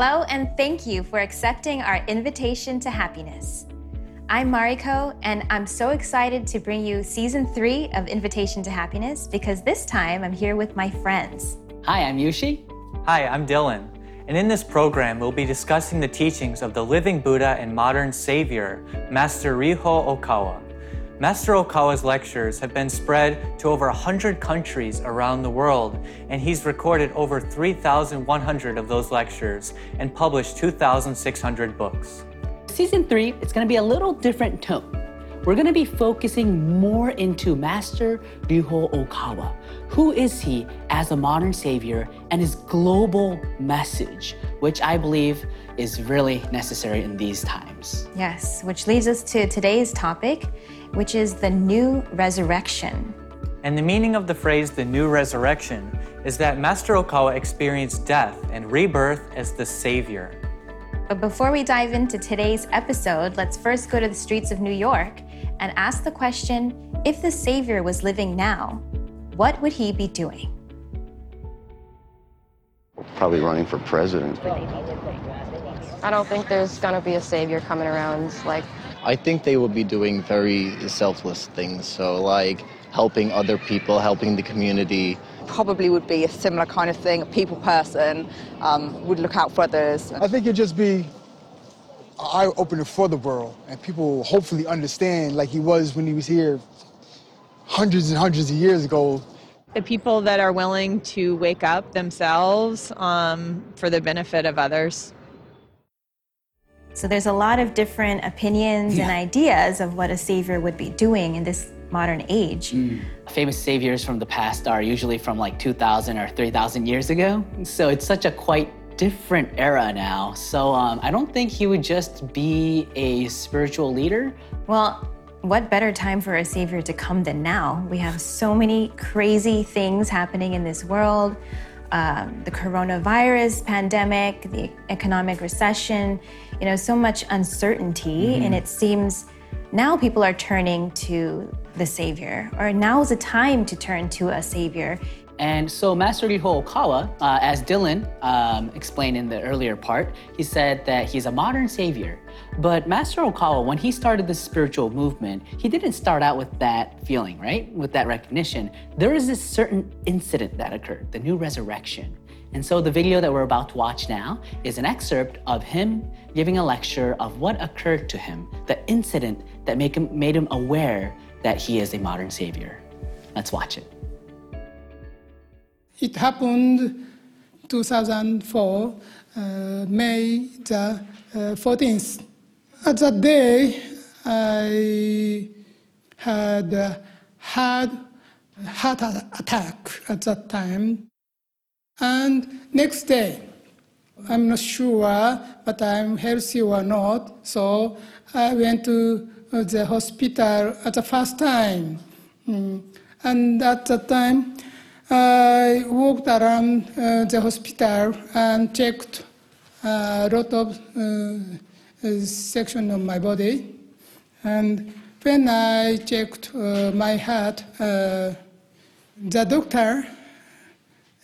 Hello, and thank you for accepting our invitation to happiness. I'm Mariko, and I'm so excited to bring you season three of Invitation to Happiness because this time I'm here with my friends. Hi, I'm Yushi. Hi, I'm Dylan. And in this program, we'll be discussing the teachings of the living Buddha and modern savior, Master Ryuho Okawa. Master Okawa's lectures have been spread to over 100 countries around the world, and he's recorded over 3,100 of those lectures and published 2,600 books. Season three, it's going to be a little different tone. We're going to be focusing more into Master Ryuho Okawa. Who is he as a modern savior and his global message, which I believe is really necessary in these times. Yes, which leads us to today's topic, which is the new resurrection. And the meaning of the phrase the new resurrection is that Master Okawa experienced death and rebirth as the savior. But before we dive into today's episode, let's first go to the streets of New York and ask the question if the Savior was living now, what would he be doing? Probably running for president. I don't think there's gonna be a savior coming around. Like, I think they will be doing very selfless things. So, like helping other people, helping the community. Probably would be a similar kind of thing. A people person um, would look out for others. I think it'd just be eye opener for the world, and people will hopefully understand like he was when he was here hundreds and hundreds of years ago. The people that are willing to wake up themselves um, for the benefit of others. So there's a lot of different opinions yeah. and ideas of what a savior would be doing in this modern age. Mm. Famous saviors from the past are usually from like 2,000 or 3,000 years ago. So it's such a quite different era now. So um, I don't think he would just be a spiritual leader. Well, what better time for a savior to come than now? We have so many crazy things happening in this world. Um, the coronavirus pandemic, the economic recession, you know, so much uncertainty. Mm-hmm. And it seems now people are turning to the Savior, or now is a time to turn to a Savior. And so Master Ryuho Okawa, uh, as Dylan um, explained in the earlier part, he said that he's a modern savior. But Master Okawa, when he started this spiritual movement, he didn't start out with that feeling, right? With that recognition. There is this certain incident that occurred, the new resurrection. And so the video that we're about to watch now is an excerpt of him giving a lecture of what occurred to him, the incident that make him, made him aware that he is a modern savior. Let's watch it. It happened 2004, uh, May the uh, 14th. At that day, I had a heart attack at that time. And next day, I'm not sure, but I'm healthy or not. So I went to the hospital at the first time. Mm. And at that time, I walked around uh, the hospital and checked a lot of uh, section of my body. And when I checked uh, my heart, uh, the doctor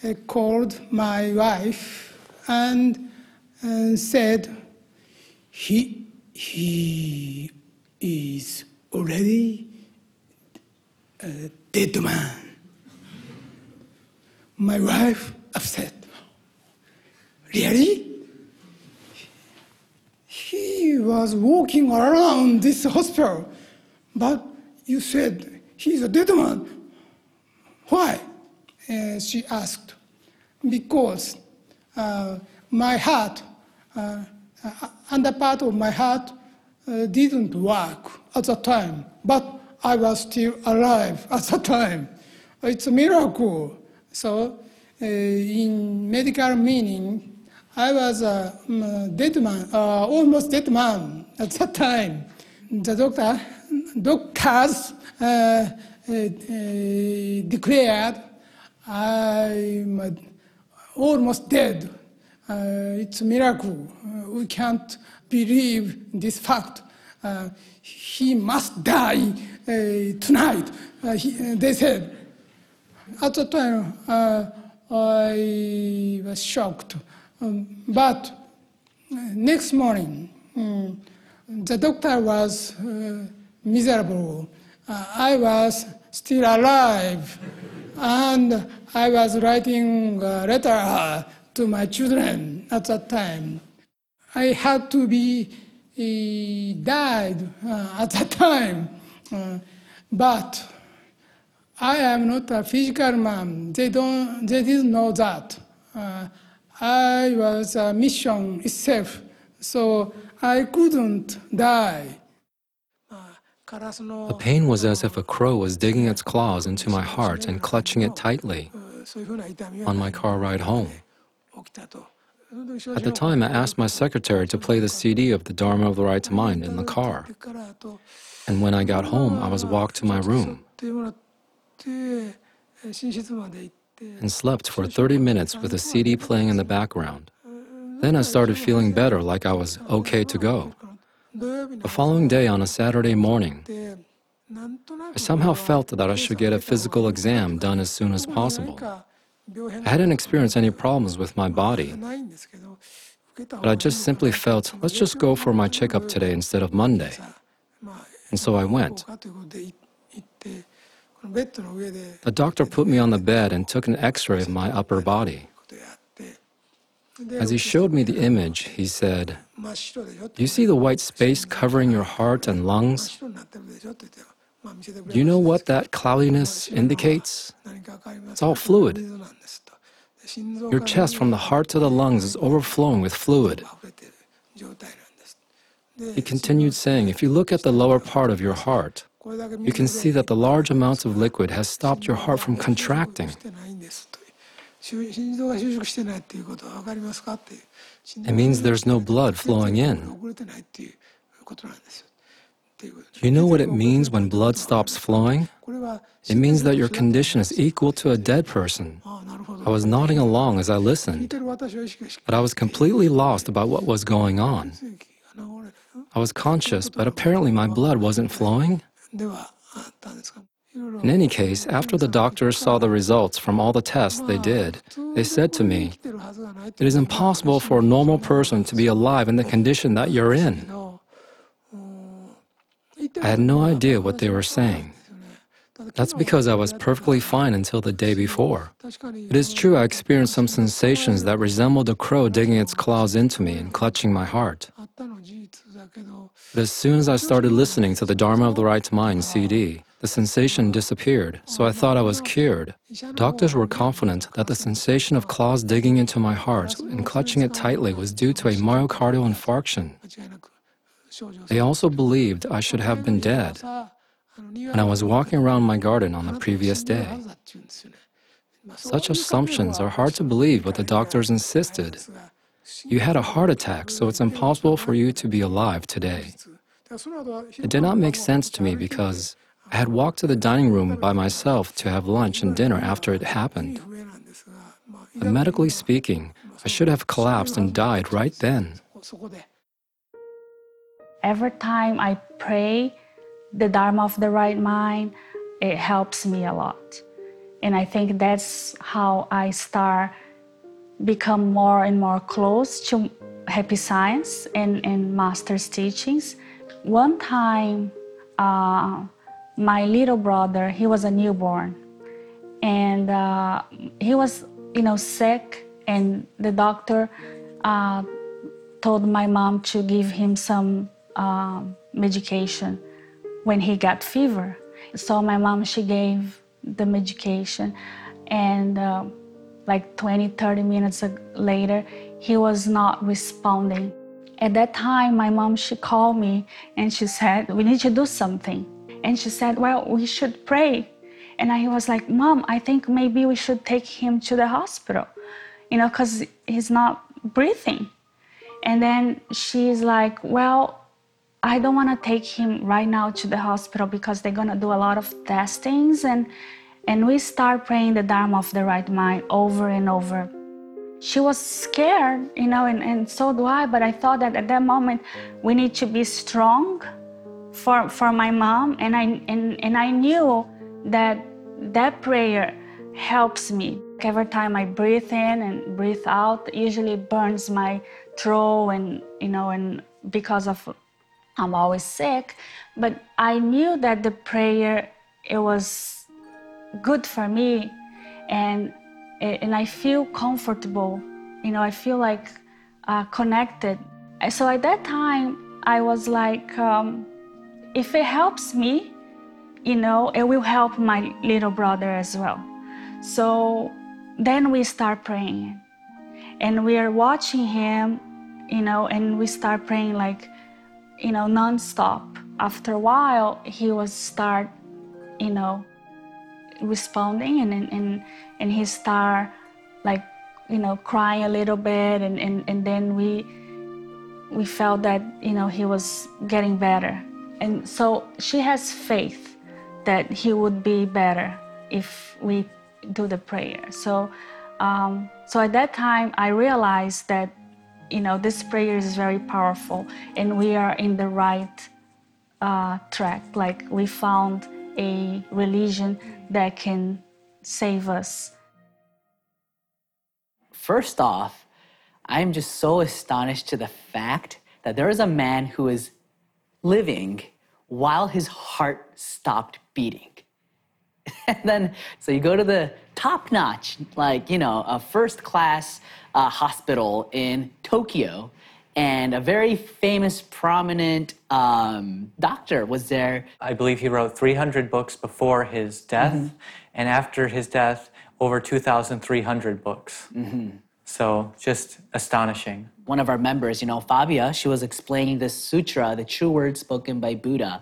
uh, called my wife and uh, said, he, he is already a dead man my wife upset. Really? He was walking around this hospital, but you said he's a dead man. Why? Uh, she asked. Because uh, my heart, uh, uh under part of my heart, uh, didn't work at the time, but I was still alive at the time. It's a miracle. So, uh, in medical meaning, I was a um, dead man, uh, almost dead man at that time. The doctor, doctors uh, uh, uh declared I'm almost dead. Uh, it's a miracle. we can't believe this fact. he must die tonight, he, they said. At the time, uh, I was shocked. Um, but next morning, mm, the doctor was uh, miserable. Uh, I was still alive, and I was writing a letter uh, to my children at that time. I had to be uh, died uh, at that time, uh, but I am not a physical man. They don't. They didn't know that. Uh, I was a mission itself, so I couldn't die. The pain was as if a crow was digging its claws into my heart and clutching it tightly on my car ride home. At the time, I asked my secretary to play the CD of the Dharma of the Right to Mind in the car. And when I got home, I was walked to my room and slept for 30 minutes with a CD playing in the background. Then I started feeling better, like I was okay to go. The following day, on a Saturday morning, I somehow felt that I should get a physical exam done as soon as possible. I hadn't experienced any problems with my body, but I just simply felt, let's just go for my checkup today instead of Monday. And so I went. The doctor put me on the bed and took an x ray of my upper body. As he showed me the image, he said, you see the white space covering your heart and lungs? Do you know what that cloudiness indicates? It's all fluid. Your chest from the heart to the lungs is overflowing with fluid. He continued saying, If you look at the lower part of your heart, you can see that the large amounts of liquid has stopped your heart from contracting. It means there's no blood flowing in. You know what it means when blood stops flowing? It means that your condition is equal to a dead person. I was nodding along as I listened, but I was completely lost about what was going on. I was conscious, but apparently my blood wasn't flowing. In any case, after the doctors saw the results from all the tests they did, they said to me, It is impossible for a normal person to be alive in the condition that you're in. I had no idea what they were saying. That's because I was perfectly fine until the day before. It is true I experienced some sensations that resembled a crow digging its claws into me and clutching my heart. But as soon as I started listening to the Dharma of the Right Mind CD, the sensation disappeared, so I thought I was cured. Doctors were confident that the sensation of claws digging into my heart and clutching it tightly was due to a myocardial infarction. They also believed I should have been dead, and I was walking around my garden on the previous day. Such assumptions are hard to believe, but the doctors insisted. You had a heart attack, so it's impossible for you to be alive today. It did not make sense to me because I had walked to the dining room by myself to have lunch and dinner after it happened. But medically speaking, I should have collapsed and died right then. Every time I pray the Dharma of the right mind, it helps me a lot. And I think that's how I start become more and more close to happy science and, and master's teachings. One time, uh, my little brother, he was a newborn, and uh, he was, you know, sick, and the doctor uh, told my mom to give him some um, medication when he got fever. So my mom, she gave the medication, and uh, like 20, 30 minutes later, he was not responding. At that time, my mom, she called me and she said, we need to do something. And she said, well, we should pray. And I was like, mom, I think maybe we should take him to the hospital, you know, because he's not breathing. And then she's like, well, I don't want to take him right now to the hospital because they're going to do a lot of testings and and we start praying the Dharma of the right mind over and over. She was scared, you know, and, and so do I, but I thought that at that moment we need to be strong for, for my mom. And I, and, and I knew that that prayer helps me. Every time I breathe in and breathe out, usually burns my throat and you know and because of I'm always sick, but I knew that the prayer it was good for me and and I feel comfortable. You know, I feel like uh, connected. So at that time, I was like, um, if it helps me, you know, it will help my little brother as well. So then we start praying, and we are watching him, you know, and we start praying like, you know, nonstop. After a while, he was start, you know, responding and and and he start like you know crying a little bit and and, and then we we felt that you know he was getting better and so she has faith that he would be better if we do the prayer so um, so at that time i realized that you know this prayer is very powerful and we are in the right uh, track like we found a religion that can save us. First off, I'm just so astonished to the fact that there is a man who is living while his heart stopped beating. and then, so you go to the top notch, like, you know, a first class uh, hospital in Tokyo, and a very famous, prominent um, doctor was there. I believe he wrote 300 books before his death, Mhm. and after his death, over 2,300 books. So just astonishing. One of our members, you know, Fabia, she was explaining this sutra, the true words spoken by Buddha.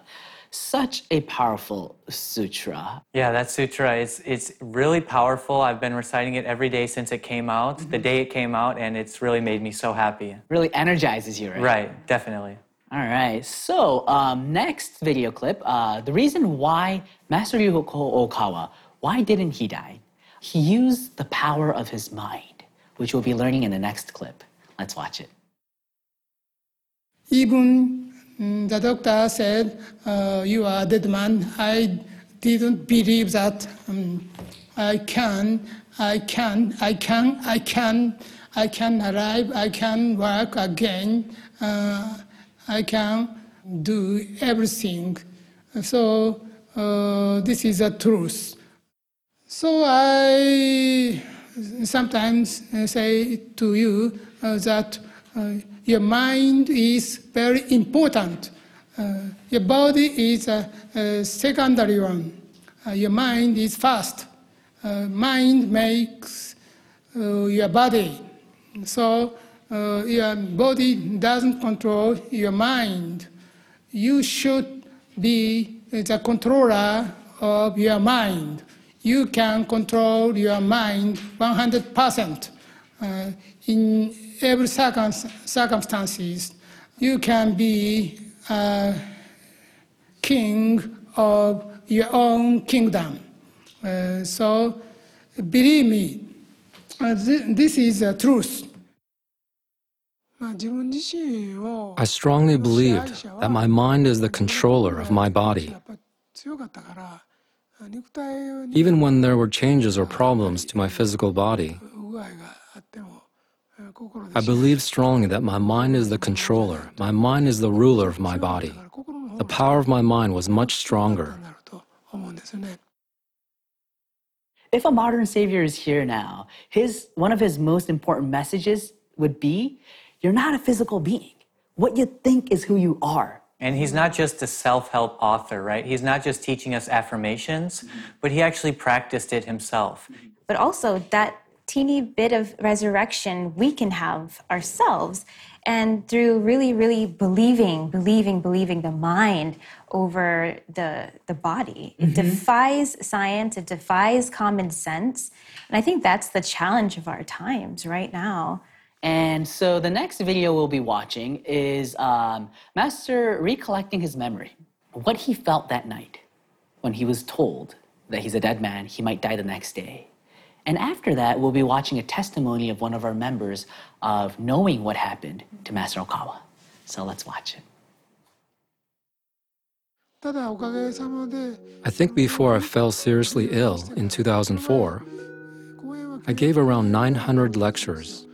Such a powerful sutra. Yeah, that sutra is it's really powerful. I've been reciting it every day since it came out, the day it came out, and it's really made me so happy. Really energizes you, right? Right, definitely. All right. So, um, next video clip. Uh, the reason why Master Ryuho Okawa, why didn't he die? He used the power of his mind, which we'll be learning in the next clip. Let's watch it. Even mm, the doctor said, uh, You are a dead man. I didn't believe that um, I can, I can, I can, I can, I can arrive, I can work again, uh, I can do everything. So, uh, this is a truth. So, I sometimes say to you uh, that your mind is very important. Uh, your body is a, a secondary one. Uh, your mind is first. Uh, mind makes uh, your body. So uh, your body doesn't control your mind. You should be the controller of your mind. You can control your mind 100% uh, in every circum- circumstances. You can be a king of your own kingdom. Uh, so believe me, uh, thi- this is the truth. I strongly believed that my mind is the controller of my body. Even when there were changes or problems to my physical body, I believe strongly that my mind is the controller, my mind is the ruler of my body. The power of my mind was much stronger. If a modern savior is here now, his one of his most important messages would be you're not a physical being. What you think is who you are. And he's not just a self help author, right? He's not just teaching us affirmations, but he actually practiced it himself. But also, that teeny bit of resurrection we can have ourselves. And through really, really believing, believing, believing the mind over the, the body. It Mhm. defies science, it defies common sense. And I think that's the challenge of our times right now. And so the next video we'll be watching is um, Master recollecting his memory, what he felt that night when he was told that he's a dead man, he might die the next day. And after that, we'll be watching a testimony of one of our members of knowing what happened to Master Okawa. So let's watch it. I think before I fell seriously ill in 2004, I gave around 900 lectures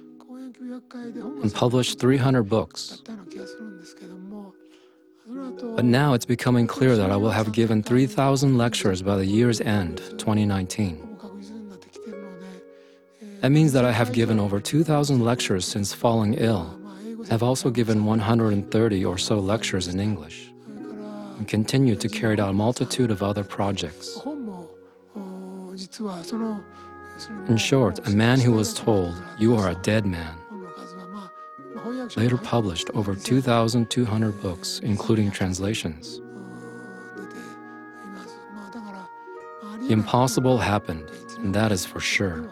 and published 300 books. But now it's becoming clear that I will have given 3,000 lectures by the year's end, 2019. That means that I have given over 2,000 lectures since falling ill. I've also given 130 or so lectures in English and continue to carry out a multitude of other projects. In short, a man who was told, You are a dead man, later published over 2,200 books, including translations. The impossible happened, and that is for sure.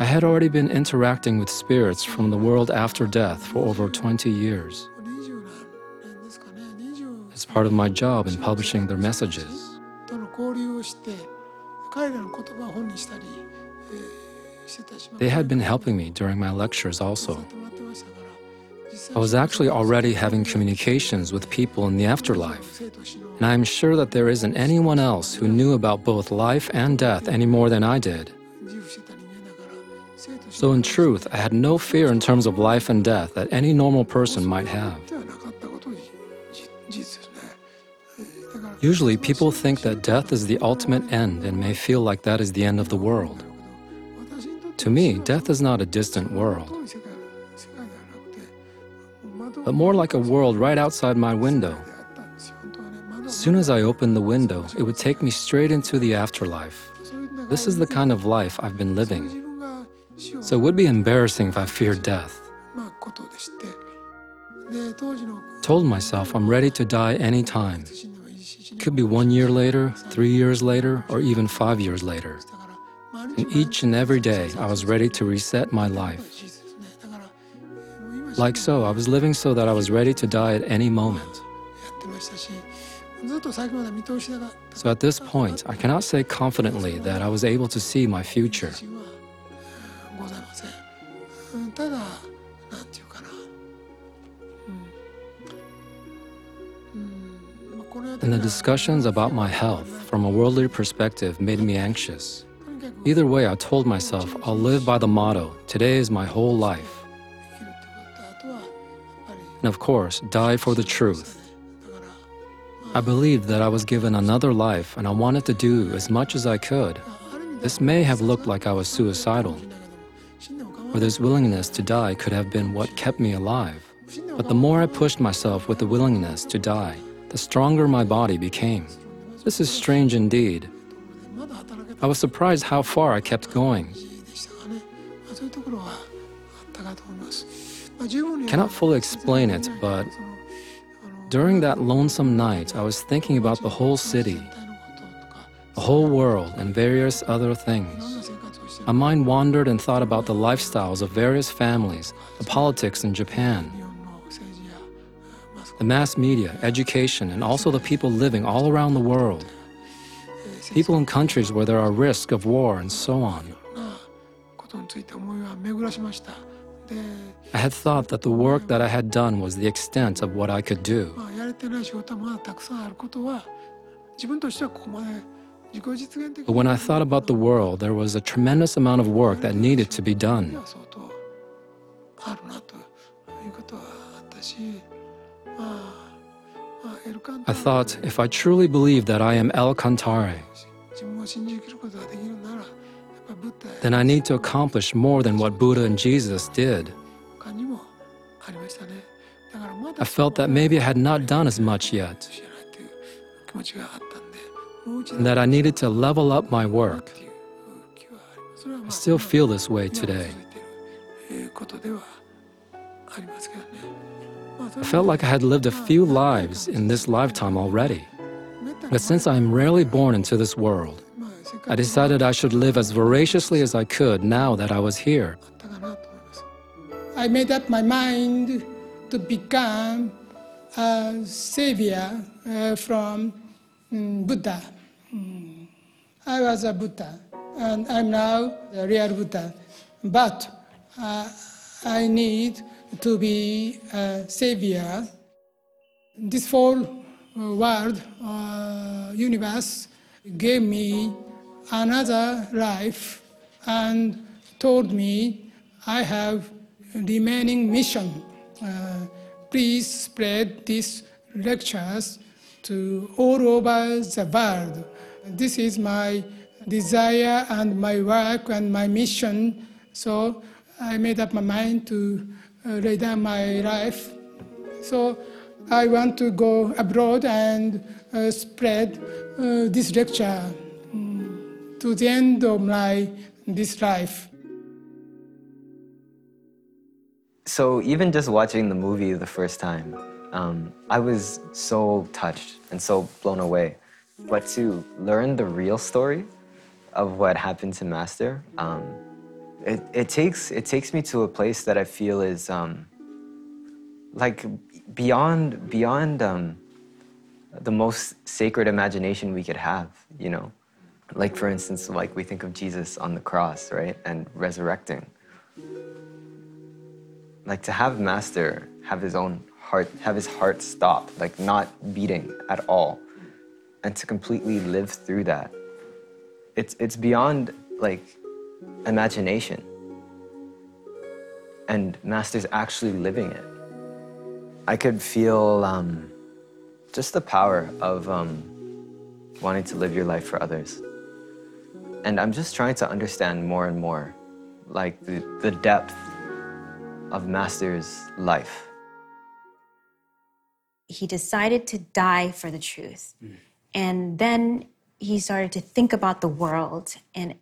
I had already been interacting with spirits from the world after death for over 20 years. As part of my job in publishing their messages. They had been helping me during my lectures also. I was actually already having communications with people in the afterlife, and I am sure that there isn't anyone else who knew about both life and death any more than I did. So, in truth, I had no fear in terms of life and death that any normal person might have. Usually, people think that death is the ultimate end and may feel like that is the end of the world. To me, death is not a distant world, but more like a world right outside my window. As soon as I opened the window, it would take me straight into the afterlife. This is the kind of life I've been living. So it would be embarrassing if I feared death. Told myself I'm ready to die any time. Could be one year later, three years later, or even five years later. And each and every day, I was ready to reset my life. Like so, I was living so that I was ready to die at any moment. So at this point, I cannot say confidently that I was able to see my future. And the discussions about my health from a worldly perspective made me anxious. Either way, I told myself I'll live by the motto today is my whole life. And of course, die for the truth. I believed that I was given another life and I wanted to do as much as I could. This may have looked like I was suicidal, or this willingness to die could have been what kept me alive. But the more I pushed myself with the willingness to die, the stronger my body became. This is strange indeed. I was surprised how far I kept going. I cannot fully explain it, but during that lonesome night, I was thinking about the whole city, the whole world, and various other things. My mind wandered and thought about the lifestyles of various families, the politics in Japan, the mass media, education, and also the people living all around the world. People in countries where there are risks of war and so on. I had thought that the work that I had done was the extent of what I could do. But when I thought about the world, there was a tremendous amount of work that needed to be done. I thought, if I truly believe that I am El Cantare, then I need to accomplish more than what Buddha and Jesus did. I felt that maybe I had not done as much yet, and that I needed to level up my work. I still feel this way today. I felt like I had lived a few lives in this lifetime already. But since I am rarely born into this world, I decided I should live as voraciously as I could now that I was here. I made up my mind to become a savior uh, from um, Buddha. Mm. I was a Buddha, and I'm now a real Buddha. But uh, I need to be a savior. This whole world, uh, universe, gave me another life and told me I have remaining mission. Uh, please spread these lectures to all over the world. This is my desire and my work and my mission. So I made up my mind to uh, lay down my life. So I want to go abroad and uh, spread uh, this lecture to the end of my this life. So even just watching the movie the first time, um, I was so touched and so blown away. But to learn the real story of what happened to Master, um, it, it takes it takes me to a place that I feel is um, like beyond beyond um, the most sacred imagination we could have. You know, like for instance, like we think of Jesus on the cross, right, and resurrecting. Like to have Master have his own heart, have his heart stop, like not beating at all, and to completely live through that. It's it's beyond like imagination. And Master's actually living it. I could feel um, just the power of um, wanting to live your life for others. And I'm just trying to understand more and more, like the, the depth of Master's life. He decided to die for the truth. And then he started to think about the world. And,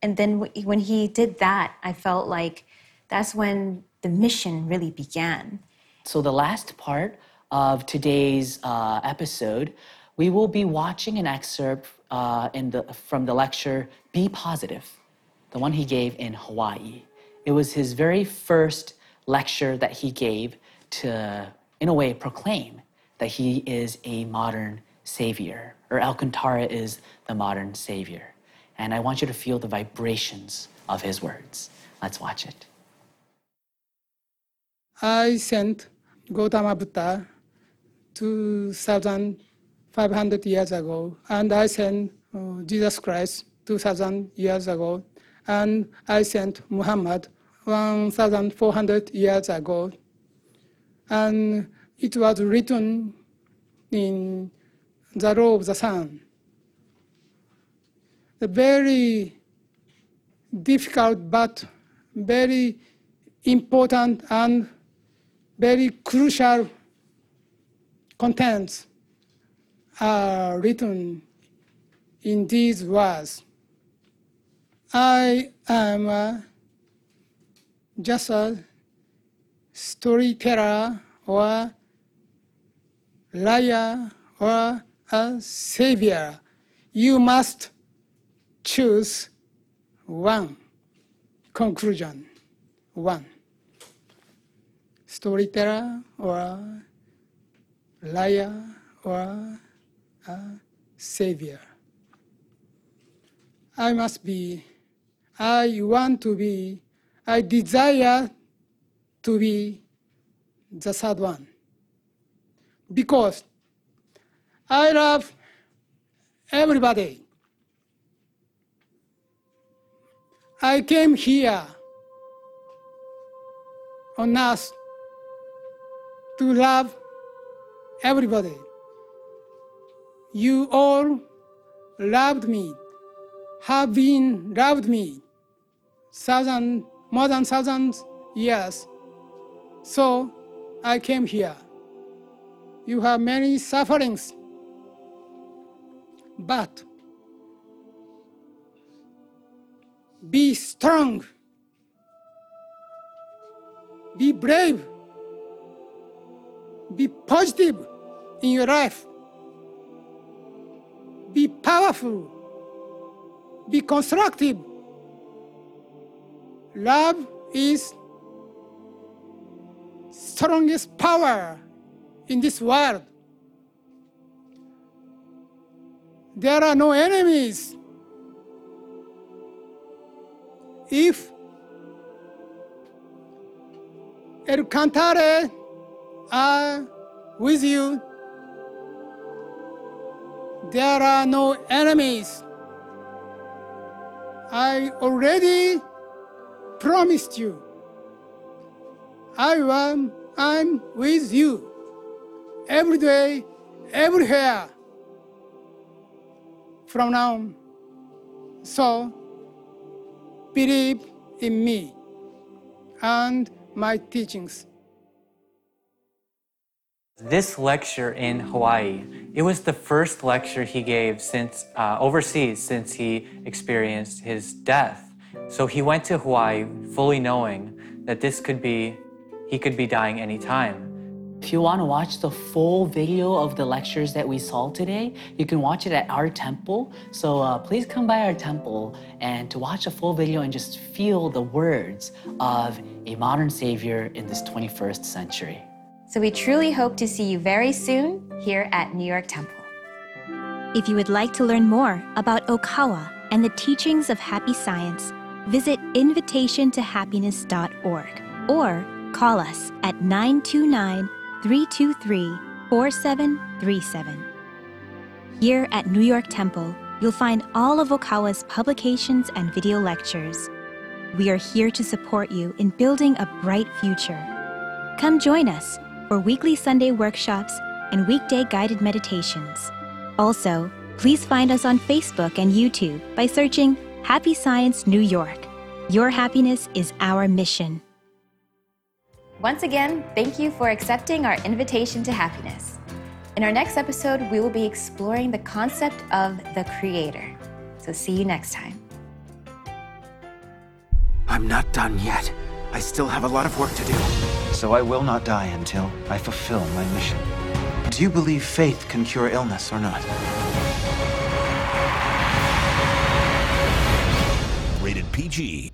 and then when he did that, I felt like that's when the mission really began. So, the last part of today's uh, episode, we will be watching an excerpt uh, in the, from the lecture Be Positive, the one he gave in Hawaii. It was his very first lecture that he gave to, in a way, proclaim that he is a modern savior, or El Cantare is the modern savior. And I want you to feel the vibrations of his words. Let's watch it. I sent Gautama Buddha 2,500 years ago, and I sent uh, Jesus Christ 2,000 years ago, and I sent Muhammad 1,400 years ago. And it was written in the law of the sun. The very difficult but very important and very crucial contents are written in these words. I am just a storyteller or liar or a savior. You must choose one conclusion. One storyteller or liar or savior. I must be, I want to be, I desire to be the third one. Because I love everybody. I came here on earth to love everybody. You all loved me, have been loved me, thousand, more than thousands years. So I came here. You have many sufferings, but be strong, be brave be positive in your life. Be powerful. Be constructive. Love is strongest power in this world. There are no enemies. If El Cantare are with you. There are no enemies. I already promised you. I am I'm with you every day, everywhere from now on. So believe in me and my teachings. This lecture in Hawaii, it was the first lecture he gave since uh, overseas since he experienced his death. So he went to Hawaii fully knowing that this could be, he could be dying anytime. If you want to watch the full video of the lectures that we saw today, you can watch it at our temple. So uh, please come by our temple and to watch a full video and just feel the words of a modern savior in this 21st century. So we truly hope to see you very soon here at New York Temple. If you would like to learn more about Okawa and the teachings of happy science, visit invitationtohappiness.org or call us at 929 323 4737. Here at New York Temple, you'll find all of Okawa's publications and video lectures. We are here to support you in building a bright future. Come join us for weekly Sunday workshops and weekday guided meditations. Also, please find us on Facebook and YouTube by searching Happy Science New York. Your happiness is our mission. Once again, thank you for accepting our invitation to happiness. In our next episode, we will be exploring the concept of the Creator. So, see you next time. I'm not done yet. I still have a lot of work to do. So I will not die until I fulfill my mission. Do you believe faith can cure illness or not? Rated PG.